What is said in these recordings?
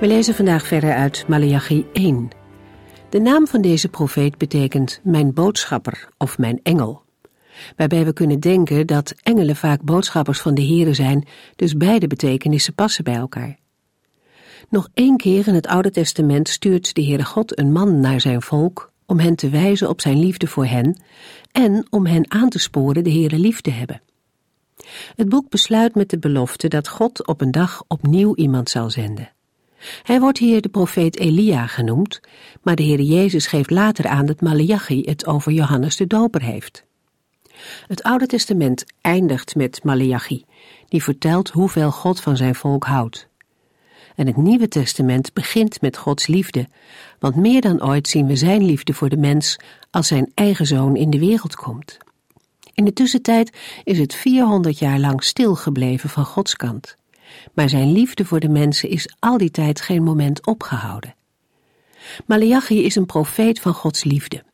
We lezen vandaag verder uit Malachi 1. De naam van deze profeet betekent mijn boodschapper of mijn engel. Waarbij we kunnen denken dat engelen vaak boodschappers van de Here zijn, dus beide betekenissen passen bij elkaar. Nog één keer in het Oude Testament stuurt de Heere God een man naar zijn volk om hen te wijzen op zijn liefde voor hen en om hen aan te sporen de Heere lief te hebben. Het boek besluit met de belofte dat God op een dag opnieuw iemand zal zenden. Hij wordt hier de profeet Elia genoemd, maar de Heer Jezus geeft later aan dat Malachi het over Johannes de Doper heeft. Het Oude Testament eindigt met Malachi, die vertelt hoeveel God van zijn volk houdt. En het Nieuwe Testament begint met Gods liefde, want meer dan ooit zien we zijn liefde voor de mens als zijn eigen zoon in de wereld komt. In de tussentijd is het 400 jaar lang stilgebleven van Gods kant maar zijn liefde voor de mensen is al die tijd geen moment opgehouden. Malachi is een profeet van Gods liefde.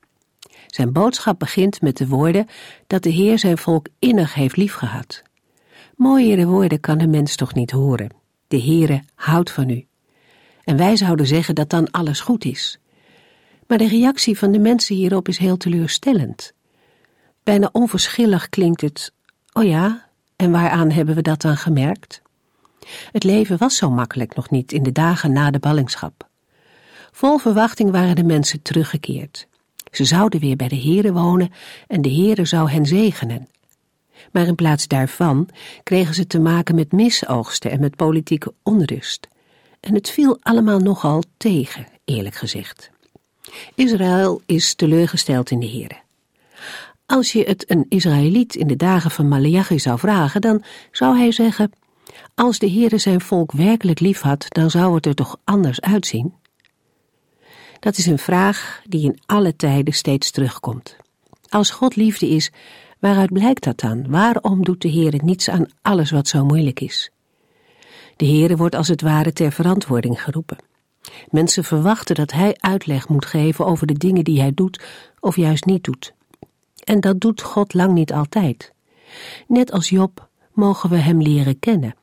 Zijn boodschap begint met de woorden dat de Heer zijn volk innig heeft liefgehad. Mooiere woorden kan een mens toch niet horen. De Heere houdt van u. En wij zouden zeggen dat dan alles goed is. Maar de reactie van de mensen hierop is heel teleurstellend. Bijna onverschillig klinkt het, oh ja, en waaraan hebben we dat dan gemerkt? Het leven was zo makkelijk nog niet in de dagen na de ballingschap. Vol verwachting waren de mensen teruggekeerd. Ze zouden weer bij de Here wonen en de Here zou hen zegenen. Maar in plaats daarvan kregen ze te maken met misoogsten en met politieke onrust. En het viel allemaal nogal tegen, eerlijk gezegd. Israël is teleurgesteld in de Here. Als je het een Israëliet in de dagen van Malachi zou vragen, dan zou hij zeggen: als de Heere zijn volk werkelijk lief had, dan zou het er toch anders uitzien? Dat is een vraag die in alle tijden steeds terugkomt. Als God liefde is, waaruit blijkt dat dan? Waarom doet de Heere niets aan alles wat zo moeilijk is? De Heere wordt als het ware ter verantwoording geroepen. Mensen verwachten dat Hij uitleg moet geven over de dingen die Hij doet of juist niet doet. En dat doet God lang niet altijd. Net als Job mogen we Hem leren kennen.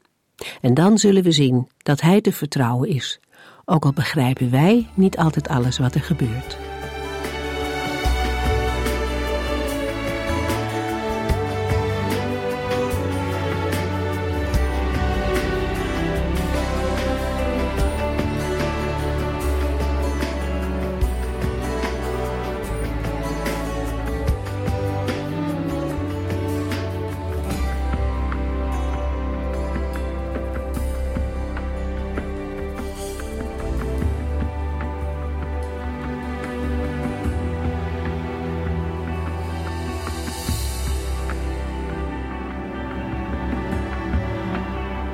En dan zullen we zien dat Hij te vertrouwen is, ook al begrijpen wij niet altijd alles wat er gebeurt.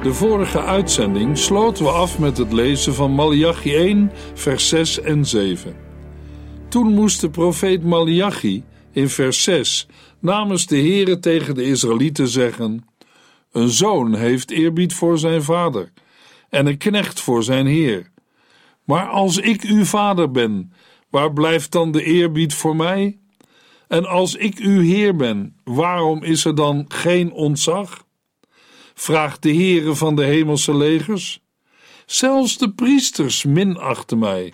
De vorige uitzending sloten we af met het lezen van Malachi 1, vers 6 en 7. Toen moest de profeet Malachi in vers 6 namens de Heere tegen de Israëlieten zeggen: Een zoon heeft eerbied voor zijn vader en een knecht voor zijn heer. Maar als ik uw vader ben, waar blijft dan de eerbied voor mij? En als ik uw heer ben, waarom is er dan geen ontzag? Vraagt de Heere van de hemelse legers. Zelfs de priesters minachten mij.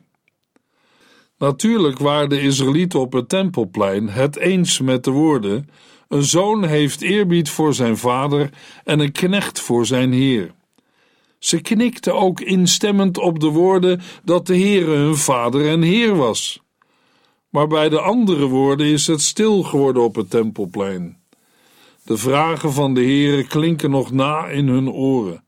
Natuurlijk waren de Israëlieten op het tempelplein het eens met de woorden: Een zoon heeft eerbied voor zijn vader en een knecht voor zijn heer. Ze knikten ook instemmend op de woorden dat de Heere hun vader en heer was. Maar bij de andere woorden is het stil geworden op het tempelplein. De vragen van de Heere klinken nog na in hun oren.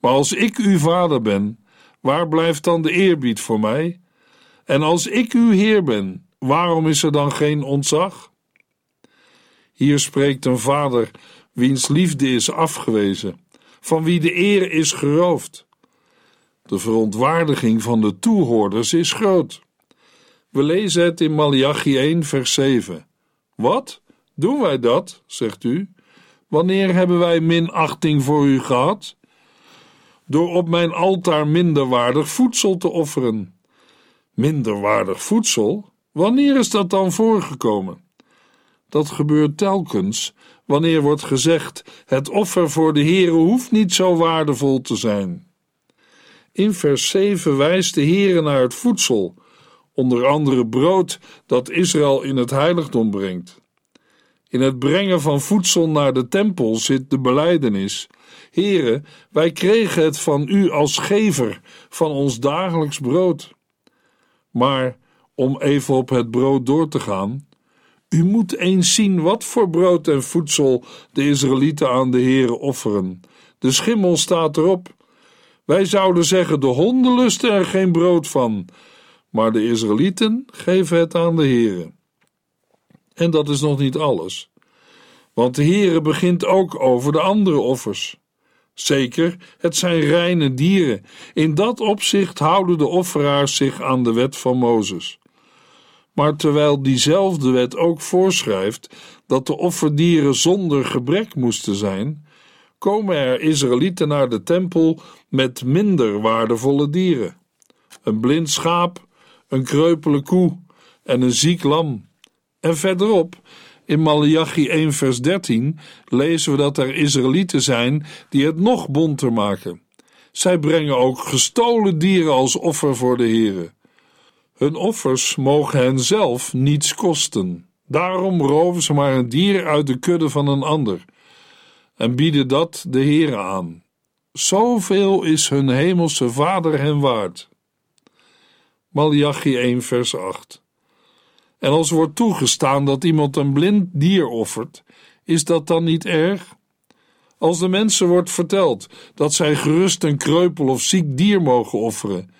Maar als ik uw vader ben, waar blijft dan de eerbied voor mij? En als ik uw Heer ben, waarom is er dan geen ontzag? Hier spreekt een vader wiens liefde is afgewezen, van wie de eer is geroofd. De verontwaardiging van de toehoorders is groot. We lezen het in Malachi 1, vers 7. Wat? Doen wij dat? zegt u. Wanneer hebben wij minachting voor u gehad? Door op mijn altaar minderwaardig voedsel te offeren. Minderwaardig voedsel? Wanneer is dat dan voorgekomen? Dat gebeurt telkens wanneer wordt gezegd: het offer voor de Heere hoeft niet zo waardevol te zijn. In vers 7 wijst de Heere naar het voedsel, onder andere brood dat Israël in het heiligdom brengt. In het brengen van voedsel naar de tempel zit de beleidenis: Heere, wij kregen het van u als gever van ons dagelijks brood. Maar om even op het brood door te gaan, u moet eens zien wat voor brood en voedsel de Israëlieten aan de Heere offeren. De schimmel staat erop. Wij zouden zeggen: de honden lusten er geen brood van, maar de Israëlieten geven het aan de Heere. En dat is nog niet alles, want de Heere begint ook over de andere offers. Zeker, het zijn reine dieren. In dat opzicht houden de offeraars zich aan de wet van Mozes. Maar terwijl diezelfde wet ook voorschrijft dat de offerdieren zonder gebrek moesten zijn, komen er Israëlieten naar de tempel met minder waardevolle dieren: een blind schaap, een kreupele koe en een ziek lam. En verderop, in Malachi 1 vers 13, lezen we dat er Israëlieten zijn die het nog bonter maken. Zij brengen ook gestolen dieren als offer voor de Here. Hun offers mogen hen zelf niets kosten. Daarom roven ze maar een dier uit de kudde van een ander en bieden dat de Heere aan. Zoveel is hun hemelse Vader hen waard. Malachi 1 vers 8 En als wordt toegestaan dat iemand een blind dier offert, is dat dan niet erg? Als de mensen wordt verteld dat zij gerust een kreupel of ziek dier mogen offeren,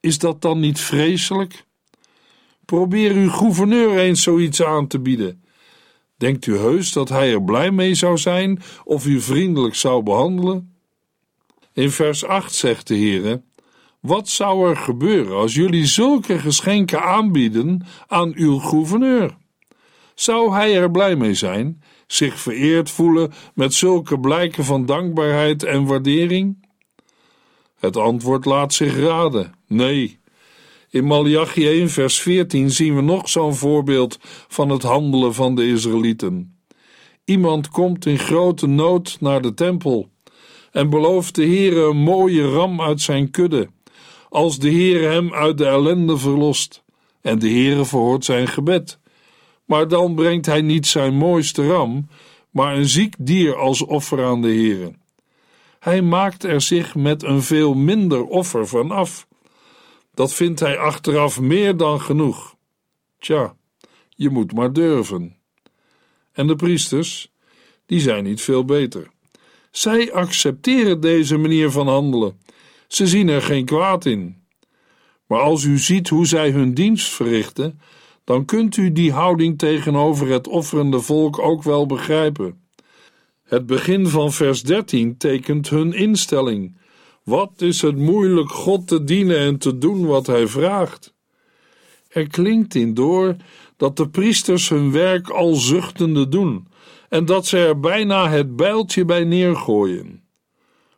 is dat dan niet vreselijk? Probeer uw gouverneur eens zoiets aan te bieden. Denkt u heus dat hij er blij mee zou zijn of u vriendelijk zou behandelen? In vers 8 zegt de Heer: Wat zou er gebeuren als jullie zulke geschenken aanbieden aan uw gouverneur? Zou hij er blij mee zijn, zich vereerd voelen met zulke blijken van dankbaarheid en waardering? Het antwoord laat zich raden: nee. In Malachi 1, vers 14 zien we nog zo'n voorbeeld van het handelen van de Israëlieten. Iemand komt in grote nood naar de tempel en belooft de Heere een mooie ram uit zijn kudde, als de Heere hem uit de ellende verlost. En de Heere verhoort zijn gebed. Maar dan brengt hij niet zijn mooiste ram, maar een ziek dier als offer aan de Heere. Hij maakt er zich met een veel minder offer van af dat vindt hij achteraf meer dan genoeg. Tja, je moet maar durven. En de priesters, die zijn niet veel beter. Zij accepteren deze manier van handelen. Ze zien er geen kwaad in. Maar als u ziet hoe zij hun dienst verrichten, dan kunt u die houding tegenover het offerende volk ook wel begrijpen. Het begin van vers 13 tekent hun instelling wat is het moeilijk God te dienen en te doen wat Hij vraagt? Er klinkt in door dat de priesters hun werk al zuchtende doen en dat ze er bijna het bijltje bij neergooien.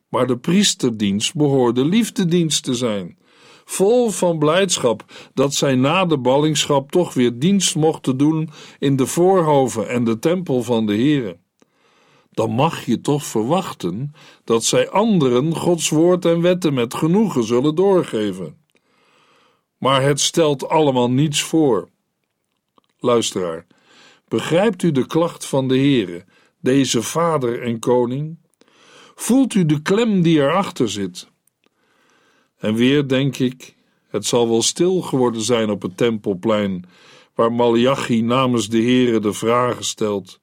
Maar de priesterdienst behoorde liefdedienst te zijn, vol van blijdschap dat zij na de ballingschap toch weer dienst mochten doen in de voorhoven en de tempel van de Here dan mag je toch verwachten dat zij anderen Gods woord en wetten met genoegen zullen doorgeven. Maar het stelt allemaal niets voor. Luisteraar, begrijpt u de klacht van de Heere, deze Vader en Koning? Voelt u de klem die erachter zit? En weer denk ik, het zal wel stil geworden zijn op het tempelplein, waar Malachi namens de Heere de vragen stelt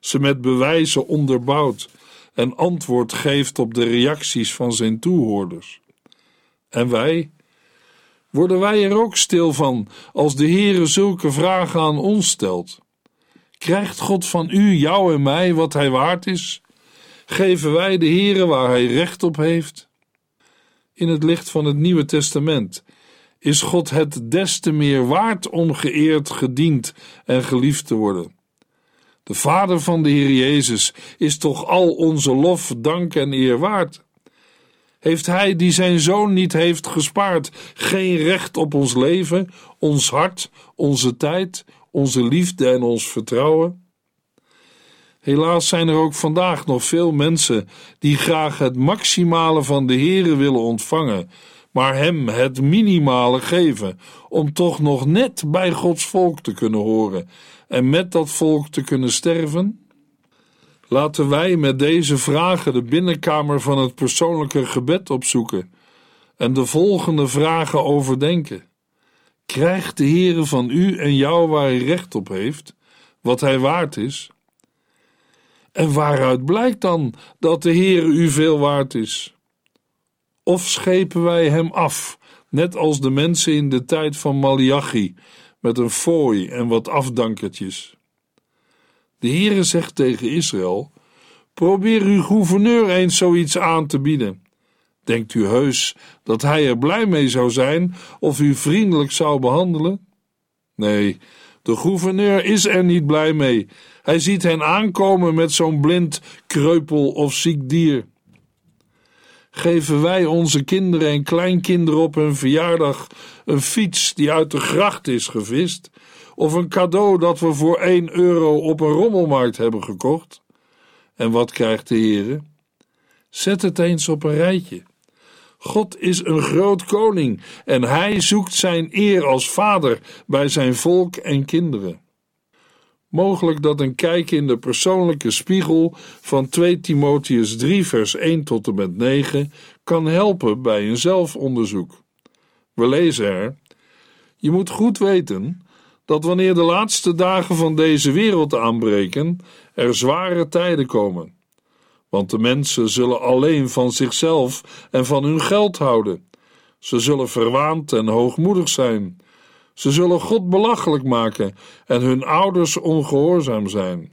ze met bewijzen onderbouwt en antwoord geeft op de reacties van zijn toehoorders. En wij? Worden wij er ook stil van als de Heere zulke vragen aan ons stelt? Krijgt God van u, jou en mij wat hij waard is? Geven wij de Heere waar hij recht op heeft? In het licht van het Nieuwe Testament is God het des te meer waard om geëerd, gediend en geliefd te worden. De Vader van de Heer Jezus is toch al onze lof, dank en eer waard. Heeft Hij die zijn Zoon niet heeft gespaard, geen recht op ons leven, ons hart, onze tijd, onze liefde en ons vertrouwen? Helaas zijn er ook vandaag nog veel mensen die graag het maximale van de Heere willen ontvangen, maar Hem het minimale geven, om toch nog net bij Gods volk te kunnen horen en met dat volk te kunnen sterven? Laten wij met deze vragen de binnenkamer van het persoonlijke gebed opzoeken en de volgende vragen overdenken. Krijgt de Heere van u en jou waar hij recht op heeft, wat hij waard is? En waaruit blijkt dan dat de Heere u veel waard is? Of schepen wij hem af, net als de mensen in de tijd van Malachi, met een fooi en wat afdankertjes? De Heere zegt tegen Israël: Probeer uw gouverneur eens zoiets aan te bieden. Denkt u heus dat hij er blij mee zou zijn of u vriendelijk zou behandelen? Nee, de gouverneur is er niet blij mee. Hij ziet hen aankomen met zo'n blind, kreupel of ziek dier. Geven wij onze kinderen en kleinkinderen op hun verjaardag een fiets die uit de gracht is gevist, of een cadeau dat we voor 1 euro op een rommelmarkt hebben gekocht? En wat krijgt de Heere? Zet het eens op een rijtje. God is een groot koning en hij zoekt zijn eer als vader bij zijn volk en kinderen. Mogelijk dat een kijk in de persoonlijke spiegel van 2 Timotheus 3 vers 1 tot en met 9 kan helpen bij een zelfonderzoek. We lezen er: Je moet goed weten dat wanneer de laatste dagen van deze wereld aanbreken, er zware tijden komen. Want de mensen zullen alleen van zichzelf en van hun geld houden. Ze zullen verwaand en hoogmoedig zijn. Ze zullen God belachelijk maken en hun ouders ongehoorzaam zijn.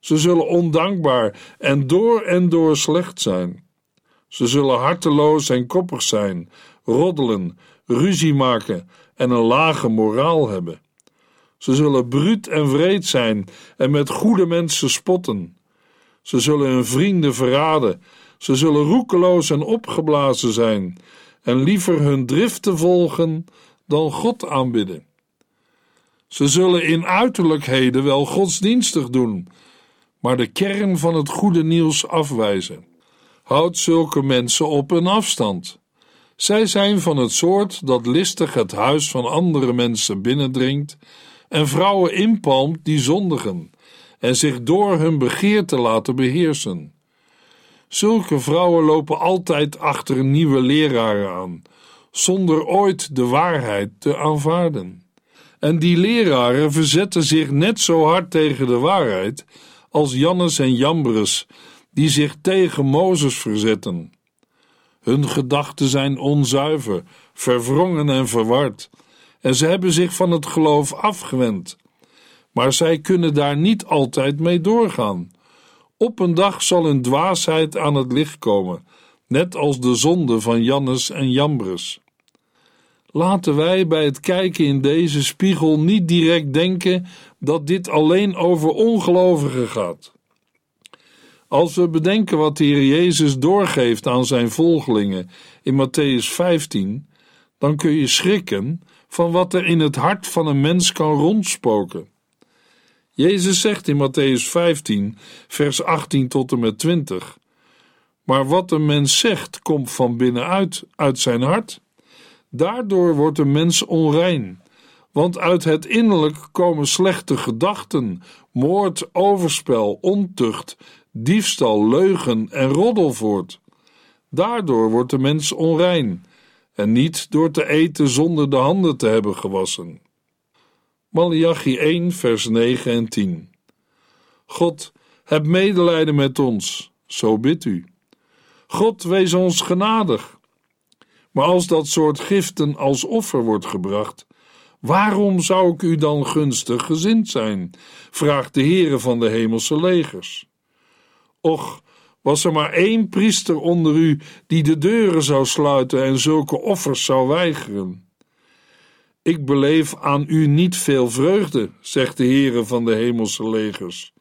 Ze zullen ondankbaar en door en door slecht zijn. Ze zullen harteloos en koppig zijn, roddelen, ruzie maken en een lage moraal hebben. Ze zullen bruut en wreed zijn en met goede mensen spotten. Ze zullen hun vrienden verraden. Ze zullen roekeloos en opgeblazen zijn en liever hun driften volgen dan God aanbidden. Ze zullen in uiterlijkheden wel godsdienstig doen, maar de kern van het goede nieuws afwijzen. Houd zulke mensen op een afstand. Zij zijn van het soort dat listig het huis van andere mensen binnendringt en vrouwen inpalmt die zondigen en zich door hun begeerte laten beheersen. Zulke vrouwen lopen altijd achter nieuwe leraren aan, zonder ooit de waarheid te aanvaarden. En die leraren verzetten zich net zo hard tegen de waarheid als Jannes en Jambres, die zich tegen Mozes verzetten. Hun gedachten zijn onzuiver, verwrongen en verward, en ze hebben zich van het geloof afgewend. Maar zij kunnen daar niet altijd mee doorgaan. Op een dag zal hun dwaasheid aan het licht komen, net als de zonde van Jannes en Jambres. Laten wij bij het kijken in deze spiegel niet direct denken dat dit alleen over ongelovigen gaat. Als we bedenken wat de Heer Jezus doorgeeft aan zijn volgelingen in Matthäus 15, dan kun je schrikken van wat er in het hart van een mens kan rondspoken. Jezus zegt in Matthäus 15, vers 18 tot en met 20: Maar wat een mens zegt, komt van binnenuit, uit zijn hart. Daardoor wordt een mens onrein, want uit het innerlijk komen slechte gedachten, moord, overspel, ontucht, diefstal, leugen en roddel voort. Daardoor wordt de mens onrein, en niet door te eten zonder de handen te hebben gewassen. Malachi 1, vers 9 en 10. God, heb medelijden met ons, zo bid u. God, wees ons genadig. Maar als dat soort giften als offer wordt gebracht, waarom zou ik u dan gunstig gezind zijn? vraagt de Heere van de hemelse legers. Och, Was er maar één priester onder u die de deuren zou sluiten en zulke offers zou weigeren? Ik beleef aan u niet veel vreugde, zegt de Heere van de hemelse legers,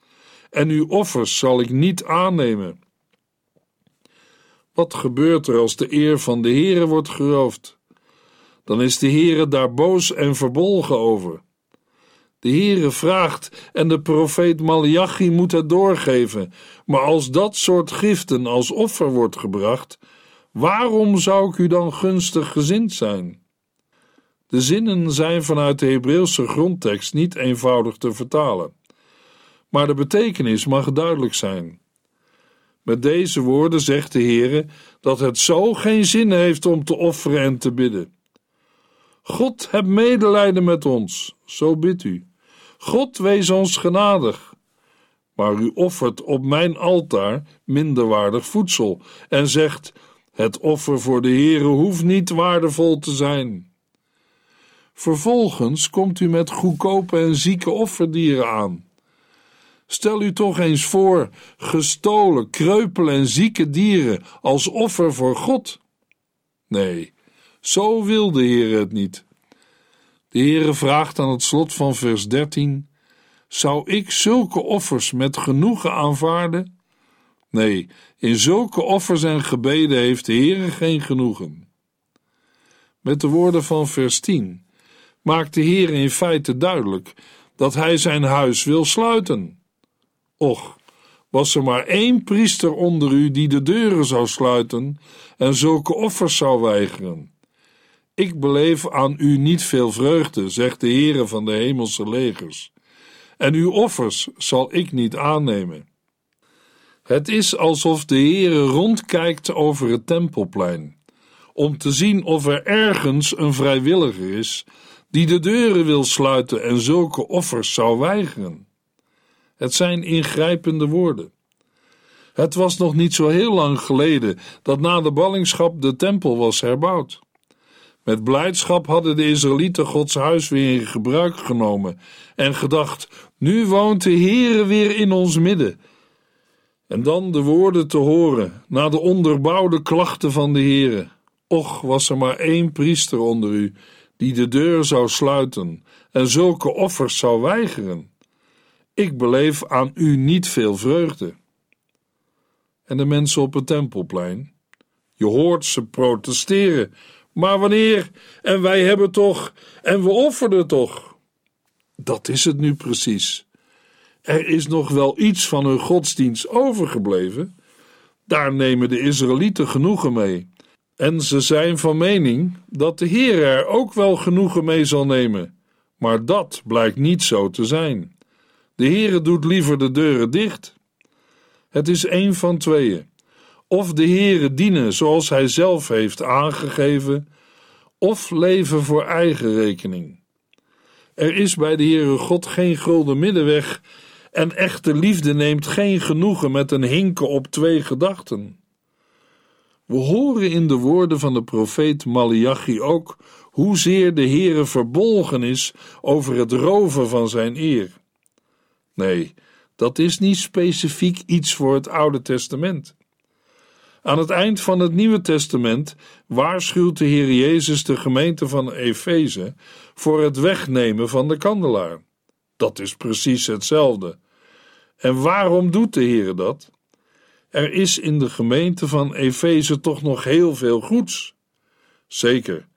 en uw offers zal ik niet aannemen. Wat gebeurt er als de eer van de Heere wordt geroofd? Dan is de Heere daar boos en verbolgen over. De Heere vraagt en de profeet Malachi moet het doorgeven. Maar als dat soort giften als offer wordt gebracht, waarom zou ik u dan gunstig gezind zijn? De zinnen zijn vanuit de Hebreeuwse grondtekst niet eenvoudig te vertalen. Maar de betekenis mag duidelijk zijn. Met deze woorden zegt de Heere dat het zo geen zin heeft om te offeren en te bidden. God, heb medelijden met ons, zo bidt u. God, wees ons genadig. Maar u offert op mijn altaar minderwaardig voedsel en zegt: Het offer voor de Heere hoeft niet waardevol te zijn. Vervolgens komt u met goedkope en zieke offerdieren aan. Stel u toch eens voor gestolen, kreupele en zieke dieren als offer voor God. Nee, zo wil de Heer het niet. De Heere vraagt aan het slot van vers 13: Zou ik zulke offers met genoegen aanvaarden? Nee, in zulke offers en gebeden heeft de Heere geen genoegen. Met de woorden van vers 10 maakt de Heer in feite duidelijk dat hij zijn huis wil sluiten. Och, was er maar één priester onder u die de deuren zou sluiten en zulke offers zou weigeren. Ik beleef aan u niet veel vreugde, zegt de Heere van de hemelse legers, en uw offers zal ik niet aannemen. Het is alsof de Heere rondkijkt over het tempelplein, om te zien of er ergens een vrijwilliger is die de deuren wil sluiten en zulke offers zou weigeren. Het zijn ingrijpende woorden. Het was nog niet zo heel lang geleden dat na de ballingschap de tempel was herbouwd. Met blijdschap hadden de Israëlieten Gods huis weer in gebruik genomen en gedacht: nu woont de Heere weer in ons midden. En dan de woorden te horen na de onderbouwde klachten van de Heere. Och, was er maar één priester onder u die de deur zou sluiten en zulke offers zou weigeren. Ik beleef aan u niet veel vreugde. En de mensen op het tempelplein? Je hoort ze protesteren. Maar wanneer? En wij hebben toch, en we offerden toch. Dat is het nu precies. Er is nog wel iets van hun godsdienst overgebleven. Daar nemen de Israëlieten genoegen mee. En ze zijn van mening dat de Heer er ook wel genoegen mee zal nemen. Maar dat blijkt niet zo te zijn. De Heere doet liever de deuren dicht. Het is een van tweeën. Of de Heere dienen zoals hij zelf heeft aangegeven, of leven voor eigen rekening. Er is bij de Heere God geen gulden middenweg en echte liefde neemt geen genoegen met een hinken op twee gedachten. We horen in de woorden van de profeet Malachi ook hoezeer de Heere verbolgen is over het roven van zijn eer. Nee, dat is niet specifiek iets voor het Oude Testament. Aan het eind van het Nieuwe Testament waarschuwt de Heer Jezus de gemeente van Efeze voor het wegnemen van de kandelaar. Dat is precies hetzelfde. En waarom doet de Heer dat? Er is in de gemeente van Efeze toch nog heel veel goeds. Zeker,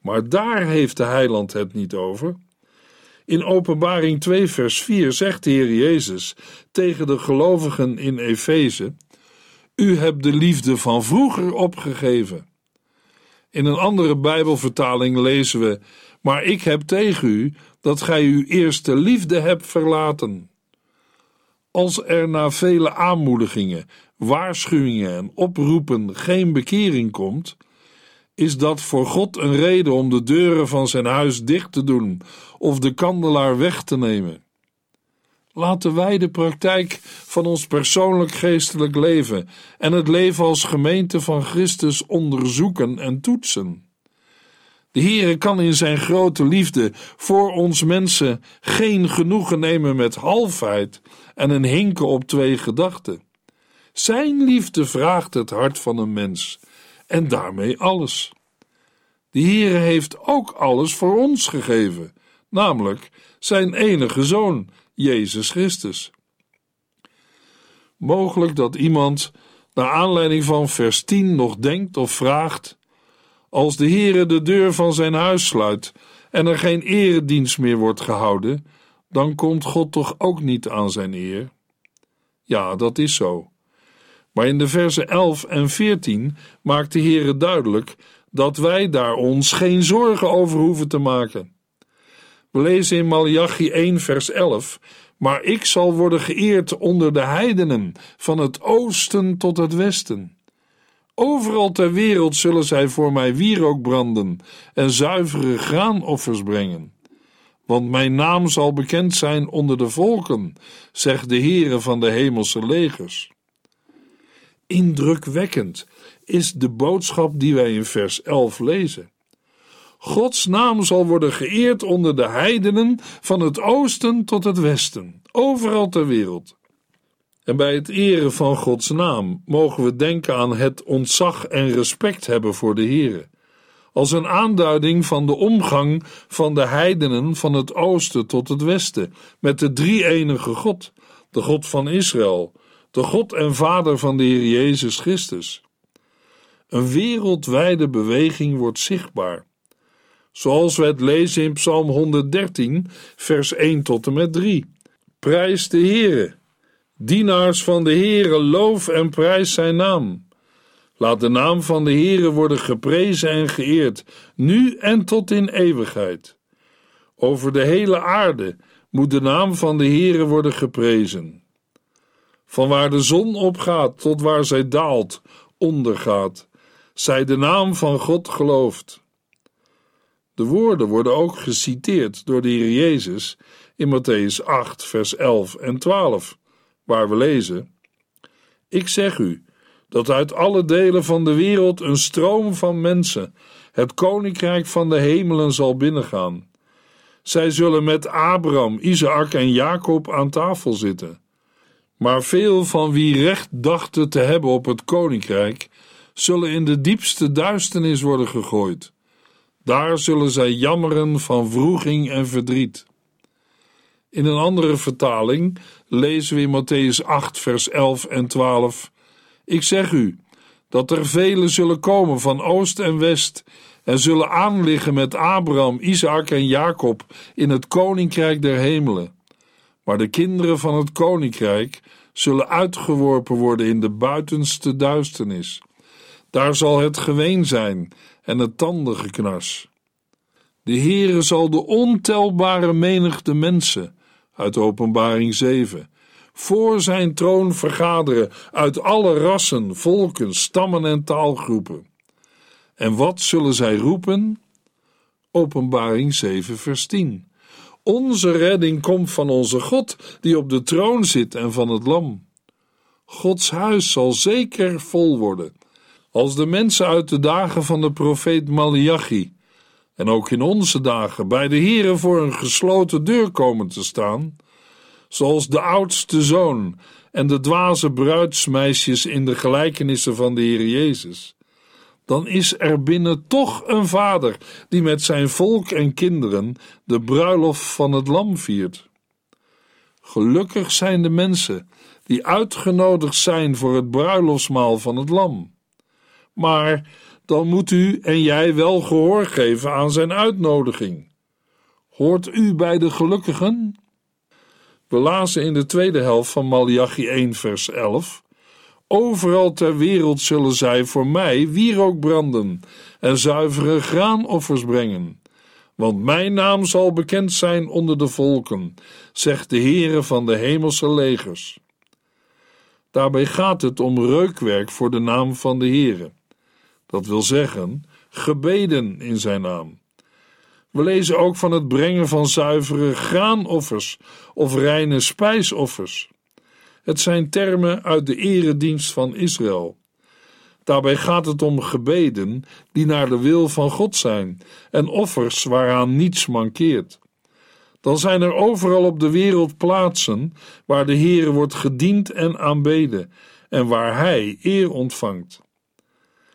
maar daar heeft de heiland het niet over. In Openbaring 2, vers 4 zegt de Heer Jezus tegen de gelovigen in Efeze: U hebt de liefde van vroeger opgegeven. In een andere Bijbelvertaling lezen we: Maar ik heb tegen u dat gij uw eerste liefde hebt verlaten. Als er na vele aanmoedigingen, waarschuwingen en oproepen geen bekering komt, is dat voor God een reden om de deuren van zijn huis dicht te doen of de kandelaar weg te nemen. Laten wij de praktijk van ons persoonlijk geestelijk leven en het leven als gemeente van Christus onderzoeken en toetsen. De Heere kan in zijn grote liefde voor ons mensen geen genoegen nemen met halfheid en een hinken op twee gedachten. Zijn liefde vraagt het hart van een mens en daarmee alles. De Heere heeft ook alles voor ons gegeven, namelijk zijn enige zoon, Jezus Christus. Mogelijk dat iemand, naar aanleiding van vers 10, nog denkt of vraagt: Als de Heere de deur van zijn huis sluit en er geen eredienst meer wordt gehouden, dan komt God toch ook niet aan zijn eer? Ja, dat is zo. Maar in de versen 11 en 14 maakt de Heere duidelijk dat wij daar ons geen zorgen over hoeven te maken. We lezen in Malachi 1 vers 11 maar ik zal worden geëerd onder de heidenen, van het oosten tot het westen. Overal ter wereld zullen zij voor mij wierook branden en zuivere graanoffers brengen. Want mijn naam zal bekend zijn onder de volken, zegt de Heere van de hemelse legers. Indrukwekkend is de boodschap die wij in vers 11 lezen. Gods naam zal worden geëerd onder de heidenen van het oosten tot het westen, overal ter wereld. En bij het eren van Gods naam mogen we denken aan het ontzag en respect hebben voor de Heere, als een aanduiding van de omgang van de heidenen van het oosten tot het westen met de drie-enige God, de God van Israël, de God en Vader van de Heer Jezus Christus. Een wereldwijde beweging wordt zichtbaar zoals we het lezen in Psalm 113, vers 1 tot en met 3. Prijs de Heere. Dienaars van de Heere, loof en prijs zijn naam. Laat de naam van de Heere worden geprezen en geëerd, nu en tot in eeuwigheid. Over de hele aarde moet de naam van de Heere worden geprezen. Van waar de zon opgaat tot waar zij daalt, ondergaat, zij de naam van God gelooft. De woorden worden ook geciteerd door de Heer Jezus in Matthäus 8, vers 11 en 12, waar we lezen: Ik zeg u dat uit alle delen van de wereld een stroom van mensen het koninkrijk van de hemelen zal binnengaan. Zij zullen met Abraham, Isaac en Jacob aan tafel zitten. Maar veel van wie recht dachten te hebben op het koninkrijk, zullen in de diepste duisternis worden gegooid. Daar zullen zij jammeren van wroeging en verdriet. In een andere vertaling lezen we in Matthäus 8, vers 11 en 12: Ik zeg u dat er velen zullen komen van oost en west en zullen aanliggen met Abraham, Isaac en Jacob in het koninkrijk der hemelen. Maar de kinderen van het koninkrijk zullen uitgeworpen worden in de buitenste duisternis. Daar zal het geween zijn en het tandengeknars. De Heere zal de ontelbare menigte mensen, uit Openbaring 7, voor zijn troon vergaderen uit alle rassen, volken, stammen en taalgroepen. En wat zullen zij roepen? Openbaring 7, vers 10. Onze redding komt van onze God, die op de troon zit, en van het Lam. Gods huis zal zeker vol worden als de mensen uit de dagen van de profeet Malachi en ook in onze dagen bij de Heere voor een gesloten deur komen te staan, zoals de oudste zoon en de dwaze bruidsmeisjes in de gelijkenissen van de Heer Jezus, dan is er binnen toch een vader die met zijn volk en kinderen de bruiloft van het lam viert. Gelukkig zijn de mensen die uitgenodigd zijn voor het bruiloftsmaal van het lam. Maar dan moet u en jij wel gehoor geven aan zijn uitnodiging. Hoort u bij de gelukkigen? We lazen in de tweede helft van Malachi 1, vers 11: Overal ter wereld zullen zij voor mij wierook branden en zuivere graanoffers brengen. Want mijn naam zal bekend zijn onder de volken, zegt de Heere van de hemelse legers. Daarbij gaat het om reukwerk voor de naam van de Heere dat wil zeggen gebeden in zijn naam. We lezen ook van het brengen van zuivere graanoffers of reine spijsoffers. Het zijn termen uit de eredienst van Israël. Daarbij gaat het om gebeden die naar de wil van God zijn en offers waaraan niets mankeert. Dan zijn er overal op de wereld plaatsen waar de Heere wordt gediend en aanbeden en waar Hij eer ontvangt.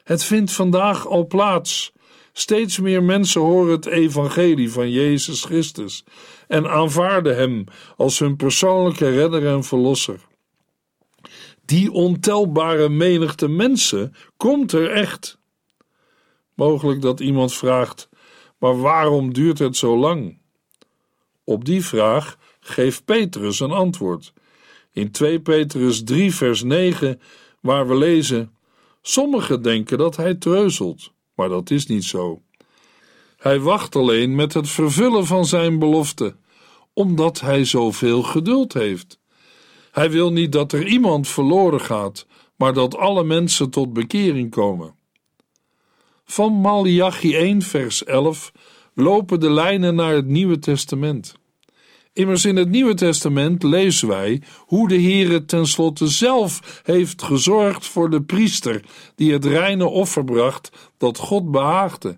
Het vindt vandaag al plaats. Steeds meer mensen horen het evangelie van Jezus Christus en aanvaarden Hem als hun persoonlijke redder en verlosser. Die ontelbare menigte mensen komt er echt. Mogelijk dat iemand vraagt: maar waarom duurt het zo lang? Op die vraag geeft Petrus een antwoord. In 2 Petrus 3, vers 9, waar we lezen: Sommigen denken dat hij treuzelt, maar dat is niet zo. Hij wacht alleen met het vervullen van zijn belofte, omdat hij zoveel geduld heeft. Hij wil niet dat er iemand verloren gaat, maar dat alle mensen tot bekering komen. Van Malachi 1, vers 11 lopen de lijnen naar het Nieuwe Testament. Immers in het Nieuwe Testament lezen wij hoe de Heere tenslotte zelf heeft gezorgd voor de priester die het reine offer bracht dat God behaagde.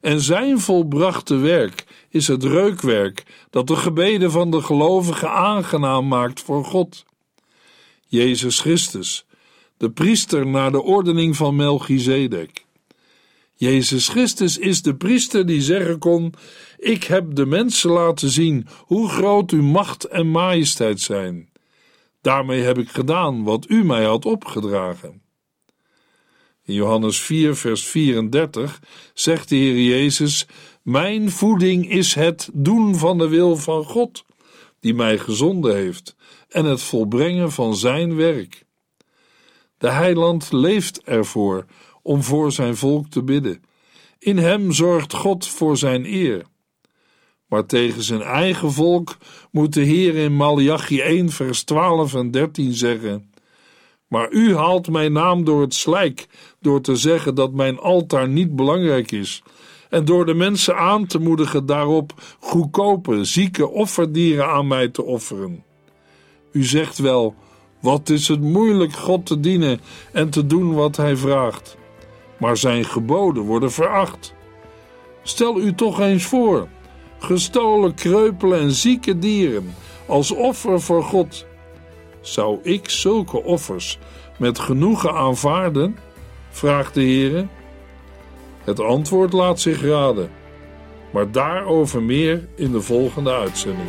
En zijn volbrachte werk is het reukwerk dat de gebeden van de gelovigen aangenaam maakt voor God. Jezus Christus, de priester naar de ordening van Melchizedek. Jezus Christus is de priester die zeggen kon: Ik heb de mensen laten zien hoe groot uw macht en majesteit zijn. Daarmee heb ik gedaan wat u mij had opgedragen. In Johannes 4, vers 34 zegt de Heer Jezus: Mijn voeding is het doen van de wil van God, die mij gezonden heeft, en het volbrengen van zijn werk. De heiland leeft ervoor om voor zijn volk te bidden. In hem zorgt God voor zijn eer. Maar tegen zijn eigen volk moet de Heer in Malachi 1 vers 12 en 13 zeggen: Maar u haalt mijn naam door het slijk, door te zeggen dat mijn altaar niet belangrijk is, en door de mensen aan te moedigen daarop goedkope, zieke offerdieren aan mij te offeren. U zegt wel: wat is het moeilijk God te dienen en te doen wat Hij vraagt maar zijn geboden worden veracht. Stel u toch eens voor: gestolen, kreupelen en zieke dieren als offer voor God. Zou ik zulke offers met genoegen aanvaarden? vraagt de Heer. Het antwoord laat zich raden, maar daarover meer in de volgende uitzending.